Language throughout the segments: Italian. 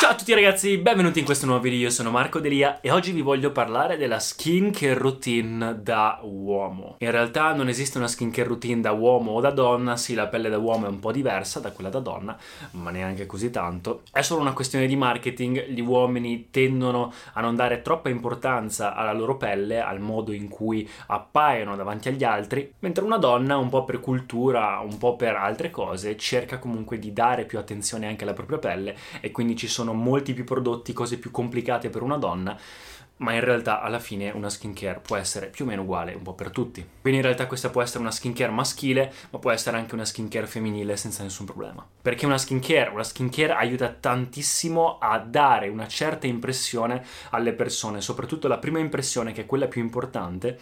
Ciao a tutti ragazzi, benvenuti in questo nuovo video, io sono Marco Delia e oggi vi voglio parlare della skincare routine da uomo. In realtà non esiste una skincare routine da uomo o da donna, sì la pelle da uomo è un po' diversa da quella da donna, ma neanche così tanto. È solo una questione di marketing, gli uomini tendono a non dare troppa importanza alla loro pelle, al modo in cui appaiono davanti agli altri, mentre una donna un po' per cultura, un po' per altre cose, cerca comunque di dare più attenzione anche alla propria pelle e quindi ci sono sono molti più prodotti, cose più complicate per una donna, ma in realtà alla fine una skincare può essere più o meno uguale un po' per tutti. Quindi in realtà questa può essere una skincare maschile, ma può essere anche una skincare femminile senza nessun problema. Perché una skincare, una skincare aiuta tantissimo a dare una certa impressione alle persone, soprattutto la prima impressione che è quella più importante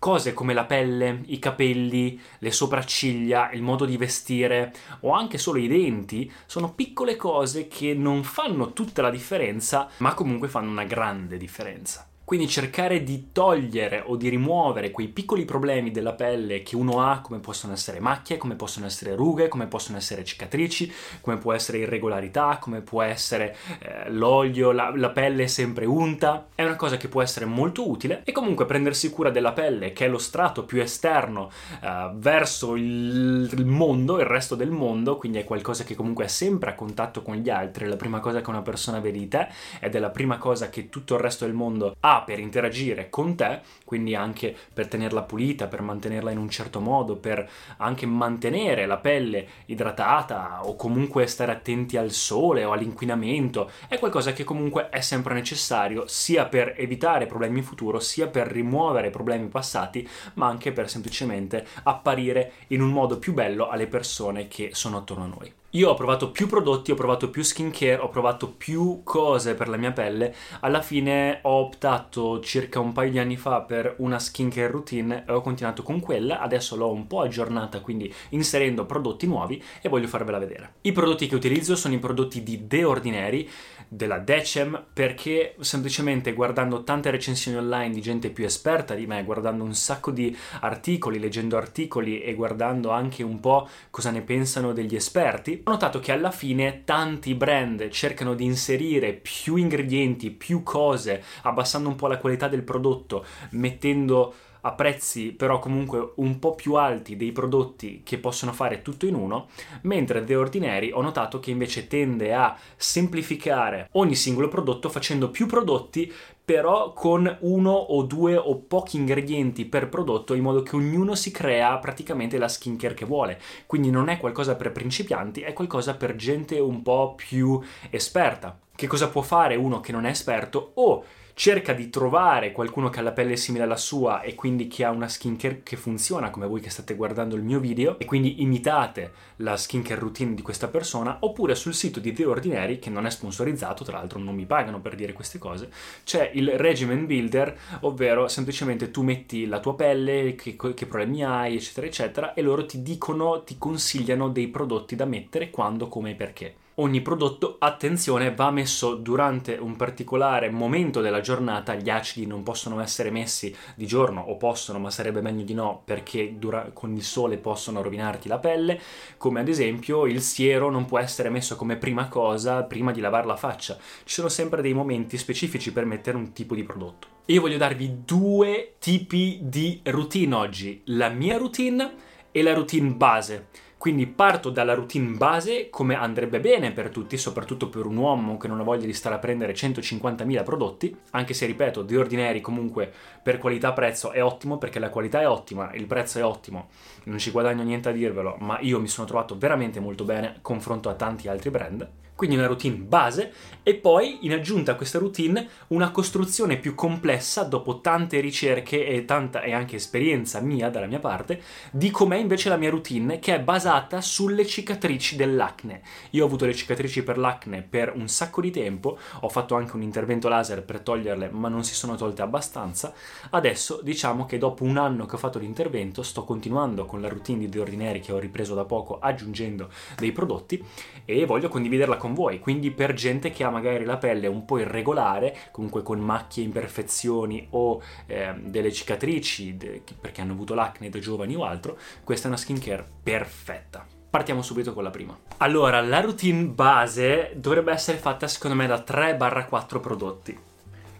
cose come la pelle, i capelli, le sopracciglia, il modo di vestire o anche solo i denti sono piccole cose che non fanno tutta la differenza, ma comunque fanno una grande differenza. Quindi cercare di togliere o di rimuovere quei piccoli problemi della pelle che uno ha, come possono essere macchie, come possono essere rughe, come possono essere cicatrici, come può essere irregolarità, come può essere eh, l'olio, la, la, pelle sempre unta, è una cosa che può essere molto utile. E comunque prendersi cura della pelle, che è lo strato più esterno eh, verso il, mondo, il resto del mondo, quindi è qualcosa che comunque è sempre a contatto con gli altri, è la prima cosa che una persona vede di te ed è la prima cosa che tutto il resto del mondo ha per interagire con te, quindi anche per tenerla pulita, per mantenerla in un certo modo, per anche mantenere la pelle idratata o comunque stare attenti al sole o all'inquinamento, è qualcosa che comunque è sempre necessario sia per evitare problemi in futuro, sia per rimuovere problemi passati, ma anche per semplicemente apparire in un modo più bello alle persone che sono attorno a noi. Io ho provato più prodotti, ho provato più skincare, ho provato più cose per la mia pelle. Alla fine ho optato circa un paio di anni fa per una skincare routine e ho continuato con quella. Adesso l'ho un po' aggiornata, quindi inserendo prodotti nuovi e voglio farvela vedere. I prodotti che utilizzo sono i prodotti di The Ordinary della Decem perché semplicemente guardando tante recensioni online di gente più esperta di me, guardando un sacco di articoli, leggendo articoli e guardando anche un po' cosa ne pensano degli esperti, ho notato che alla fine tanti brand cercano di inserire più ingredienti, più cose, abbassando un po' la qualità del prodotto, mettendo a prezzi però comunque un po' più alti dei prodotti che possono fare tutto in uno, mentre The Ordinary ho notato che invece tende a semplificare ogni singolo prodotto facendo più prodotti però con uno o due o pochi ingredienti per prodotto in modo che ognuno si crea praticamente la skincare che vuole. Quindi non è qualcosa per principianti, è qualcosa per gente un po' più esperta. Che cosa può fare uno che non è esperto? O cerca di trovare qualcuno che ha la pelle simile alla sua e quindi che ha una skincare che funziona come voi che state guardando il mio video e quindi imitate la skincare routine di questa persona oppure sul sito di The Ordinary che non è sponsorizzato tra l'altro non mi pagano per dire queste cose c'è il regimen builder ovvero semplicemente tu metti la tua pelle che, che problemi hai eccetera eccetera e loro ti dicono ti consigliano dei prodotti da mettere quando come e perché ogni prodotto, attenzione, va messo durante un particolare momento della giornata. Gli acidi non possono essere messi di giorno o possono, ma sarebbe meglio di no perché dura- con il sole possono rovinarti la pelle. Come ad esempio il siero non può essere messo come prima cosa prima di lavare la faccia. Ci sono sempre dei momenti specifici per mettere un tipo di prodotto. Io voglio darvi due tipi di routine oggi: la mia routine e la routine base. Quindi parto dalla routine base, come andrebbe bene per tutti, soprattutto per un uomo che non ha voglia di stare a prendere 150.000 prodotti, anche se ripeto, di ordinari comunque per qualità-prezzo è ottimo perché la qualità è ottima, il prezzo è ottimo, non ci guadagno niente a dirvelo, ma io mi sono trovato veramente molto bene confronto a tanti altri brand quindi una routine base, e poi in aggiunta a questa routine una costruzione più complessa dopo tante ricerche e tanta e anche esperienza mia dalla mia parte di com'è invece la mia routine che è basata sulle cicatrici dell'acne. Io ho avuto le cicatrici per l'acne per un sacco di tempo, ho fatto anche un intervento laser per toglierle, ma non si sono tolte abbastanza. Adesso diciamo che dopo un anno che ho fatto l'intervento sto continuando con la routine di The Ordinary che ho ripreso da poco aggiungendo dei prodotti e voglio condividerla con con voi. Quindi per gente che ha magari la pelle un po' irregolare, comunque con macchie, imperfezioni o eh, delle cicatrici de- perché hanno avuto l'acne da giovani o altro, questa è una skincare perfetta. Partiamo subito con la prima. Allora, la routine base dovrebbe essere fatta secondo me da 3-4 prodotti.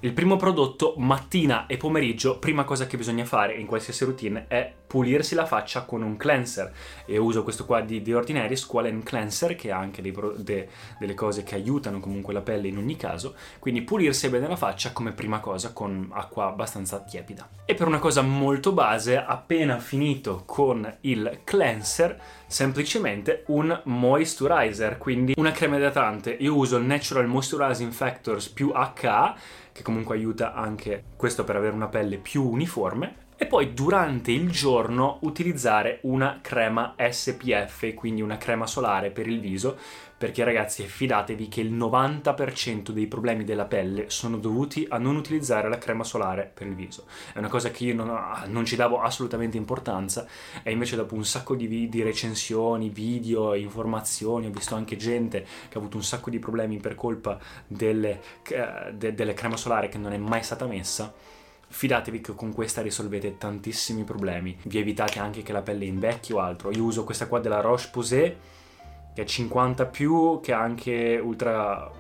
Il primo prodotto, mattina e pomeriggio, prima cosa che bisogna fare in qualsiasi routine è pulirsi la faccia con un cleanser. E uso questo qua di The Ordinary Squalene Cleanser, che ha anche pro- de- delle cose che aiutano comunque la pelle in ogni caso. Quindi pulirsi bene la faccia come prima cosa con acqua abbastanza tiepida. E per una cosa molto base, appena finito con il cleanser, semplicemente un moisturizer, quindi una crema idratante. Io uso il Natural Moisturizing Factors più HA che comunque aiuta anche questo per avere una pelle più uniforme. E poi durante il giorno utilizzare una crema SPF, quindi una crema solare per il viso, perché ragazzi fidatevi che il 90% dei problemi della pelle sono dovuti a non utilizzare la crema solare per il viso. È una cosa che io non, non ci davo assolutamente importanza e invece dopo un sacco di, di recensioni, video, informazioni, ho visto anche gente che ha avuto un sacco di problemi per colpa delle, uh, de, delle crema solare che non è mai stata messa fidatevi che con questa risolvete tantissimi problemi. Vi evitate anche che la pelle invecchi o altro. Io uso questa qua della Roche-Posay che è 50 più, che ha anche ultra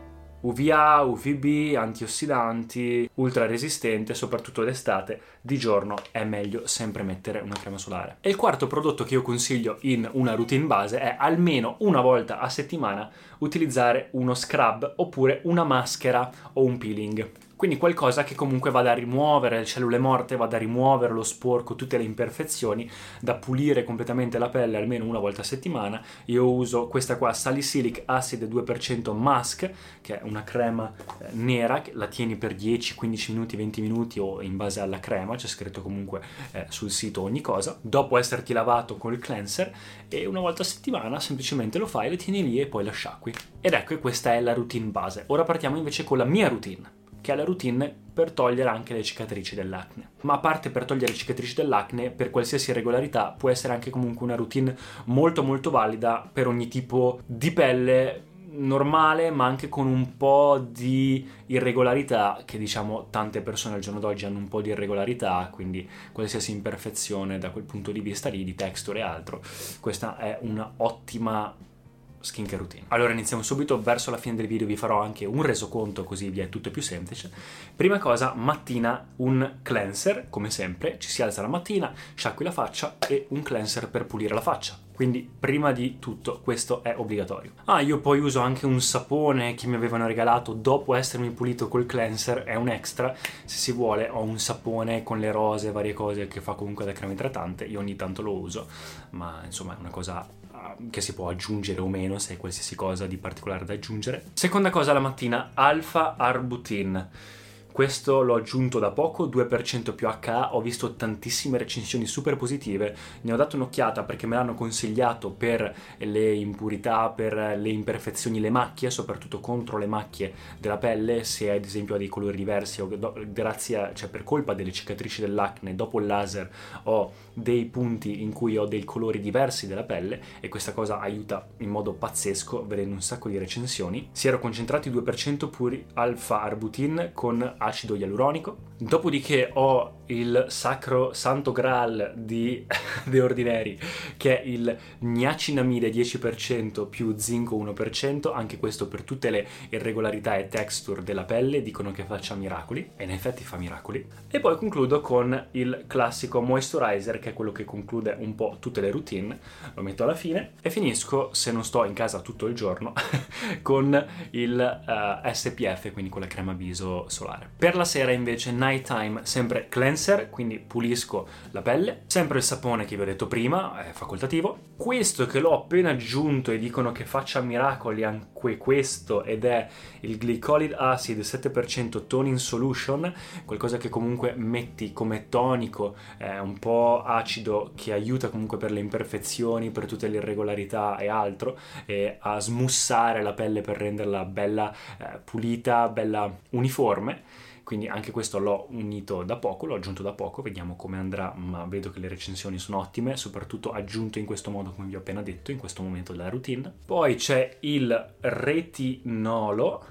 UVA, UVB, antiossidanti, ultra resistente, soprattutto d'estate, di giorno è meglio sempre mettere una crema solare. E il quarto prodotto che io consiglio in una routine base è almeno una volta a settimana utilizzare uno scrub oppure una maschera o un peeling. Quindi qualcosa che comunque vada a rimuovere le cellule morte, vada a rimuovere lo sporco, tutte le imperfezioni, da pulire completamente la pelle almeno una volta a settimana. Io uso questa qua Salicylic Acid 2% Mask, che è una crema eh, nera, la tieni per 10, 15 minuti, 20 minuti o in base alla crema, c'è scritto comunque eh, sul sito ogni cosa. Dopo esserti lavato col cleanser e una volta a settimana semplicemente lo fai, lo tieni lì e poi la sciacqui. Ed ecco, questa è la routine base. Ora partiamo invece con la mia routine che è la routine per togliere anche le cicatrici dell'acne. Ma a parte per togliere le cicatrici dell'acne, per qualsiasi irregolarità può essere anche comunque una routine molto molto valida per ogni tipo di pelle normale ma anche con un po' di irregolarità che diciamo tante persone al giorno d'oggi hanno un po' di irregolarità quindi qualsiasi imperfezione da quel punto di vista lì di texture e altro questa è un'ottima skincare routine. Allora iniziamo subito, verso la fine del video vi farò anche un resoconto così vi è tutto più semplice. Prima cosa, mattina un cleanser, come sempre, ci si alza la mattina, sciacqui la faccia e un cleanser per pulire la faccia. Quindi prima di tutto questo è obbligatorio. Ah, io poi uso anche un sapone che mi avevano regalato dopo essermi pulito col cleanser, è un extra, se si vuole ho un sapone con le rose, varie cose che fa comunque da crema idratante, io ogni tanto lo uso, ma insomma è una cosa che si può aggiungere o meno se hai qualsiasi cosa di particolare da aggiungere. Seconda cosa la mattina, alfa arbutin. Questo l'ho aggiunto da poco, 2% più HA, ho visto tantissime recensioni super positive, ne ho dato un'occhiata perché me l'hanno consigliato per le impurità, per le imperfezioni, le macchie, soprattutto contro le macchie della pelle, se ad esempio ha dei colori diversi o grazie cioè per colpa delle cicatrici dell'acne, dopo il laser ho dei punti in cui ho dei colori diversi della pelle e questa cosa aiuta in modo pazzesco vedendo un sacco di recensioni. Si erano concentrati 2% puri alfa arbutin con acido ialuronico. Dopodiché ho il sacro santo graal di The Ordinary, che è il niacinamide 10% più zinco 1%, anche questo per tutte le irregolarità e texture della pelle, dicono che faccia miracoli, e in effetti fa miracoli. E poi concludo con il classico moisturizer, che è quello che conclude un po' tutte le routine, lo metto alla fine, e finisco, se non sto in casa tutto il giorno, con il uh, eh, SPF, quindi con la crema viso solare. Per la sera invece nighttime sempre cleanser, quindi pulisco la pelle, sempre il sapone che vi ho detto prima, è facoltativo. Questo che l'ho appena aggiunto e dicono che faccia miracoli anche questo ed è il glycolid acid 7% toning solution, qualcosa che comunque metti come tonico, è un po' acido che aiuta comunque per le imperfezioni, per tutte le irregolarità e altro, e a smussare la pelle per renderla bella eh, pulita, bella uniforme quindi anche questo l'ho unito da poco, l'ho aggiunto da poco, vediamo come andrà, ma vedo che le recensioni sono ottime, soprattutto aggiunto in questo modo come vi ho appena detto, in questo momento della routine. Poi c'è il retinolo,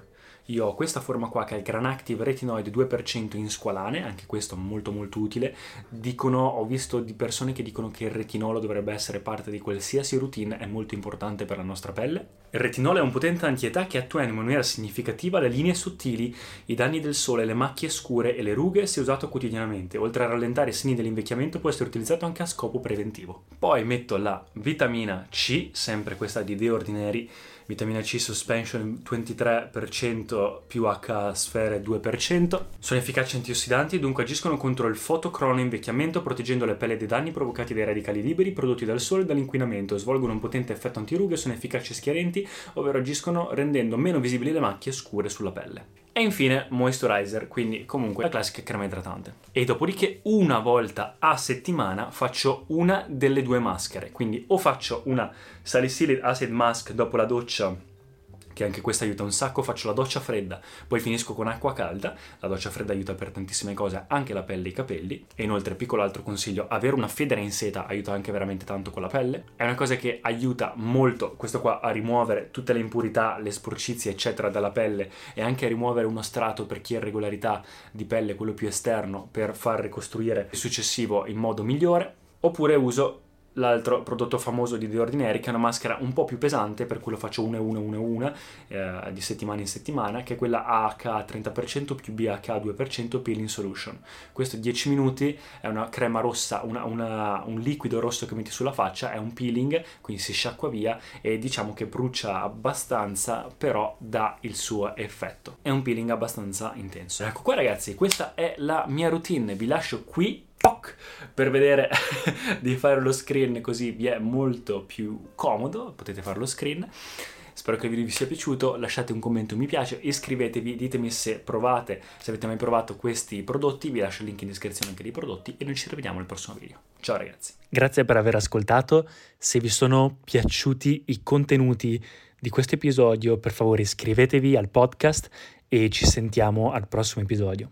io ho questa forma qua che è il Gran Active Retinoid 2% in squalane, anche questo molto molto utile. Dicono, ho visto di persone che dicono che il retinolo dovrebbe essere parte di qualsiasi routine, è molto importante per la nostra pelle. Il retinolo è un potente antietà che attua in maniera significativa le linee sottili, i danni del sole, le macchie scure e le rughe se usato quotidianamente. Oltre a rallentare i segni dell'invecchiamento può essere utilizzato anche a scopo preventivo. Poi metto la vitamina C, sempre questa di The Ordinary, vitamina C suspension 23% più H sfere 2%. Sono efficaci antiossidanti e dunque agiscono contro il fotocrono invecchiamento proteggendo le pelle dai danni provocati dai radicali liberi prodotti dal sole e dall'inquinamento. Svolgono un potente effetto antirughe, sono efficaci e schiarenti, ovvero agiscono rendendo meno visibili le macchie scure sulla pelle. E infine moisturizer, quindi comunque la classica crema idratante. E dopodiché una volta a settimana faccio una delle due maschere, quindi o faccio una Salicylic Acid Mask dopo la doccia che anche questa aiuta un sacco, faccio la doccia fredda, poi finisco con acqua calda, la doccia fredda aiuta per tantissime cose, anche la pelle e i capelli, e inoltre piccolo altro consiglio, avere una federa in seta aiuta anche veramente tanto con la pelle, è una cosa che aiuta molto, questo qua, a rimuovere tutte le impurità, le sporcizie eccetera dalla pelle e anche a rimuovere uno strato per chi ha irregolarità di pelle, quello più esterno, per far ricostruire il successivo in modo migliore, oppure uso l'altro prodotto famoso di The Ordinary, che è una maschera un po' più pesante, per cui lo faccio 1 1 1 1 eh, di settimana in settimana, che è quella AH 30% più BH 2% Peeling Solution. Questo 10 minuti è una crema rossa, una, una, un liquido rosso che metti sulla faccia, è un peeling, quindi si sciacqua via e diciamo che brucia abbastanza, però dà il suo effetto. È un peeling abbastanza intenso. Ecco qua ragazzi, questa è la mia routine, vi lascio qui POC per vedere di fare lo screen così vi è molto più comodo, potete fare lo screen. Spero che il video vi sia piaciuto, lasciate un commento, mi piace, iscrivetevi, ditemi se provate, se avete mai provato questi prodotti, vi lascio il link in descrizione anche dei prodotti e noi ci rivediamo nel prossimo video. Ciao ragazzi. Grazie per aver ascoltato, se vi sono piaciuti i contenuti di questo episodio, per favore iscrivetevi al podcast e ci sentiamo al prossimo episodio.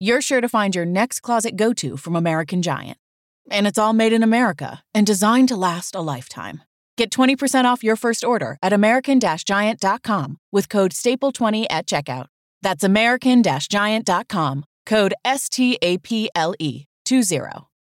you're sure to find your next closet go to from American Giant. And it's all made in America and designed to last a lifetime. Get 20% off your first order at American Giant.com with code STAPLE20 at checkout. That's American Giant.com, code S T A P L E 20.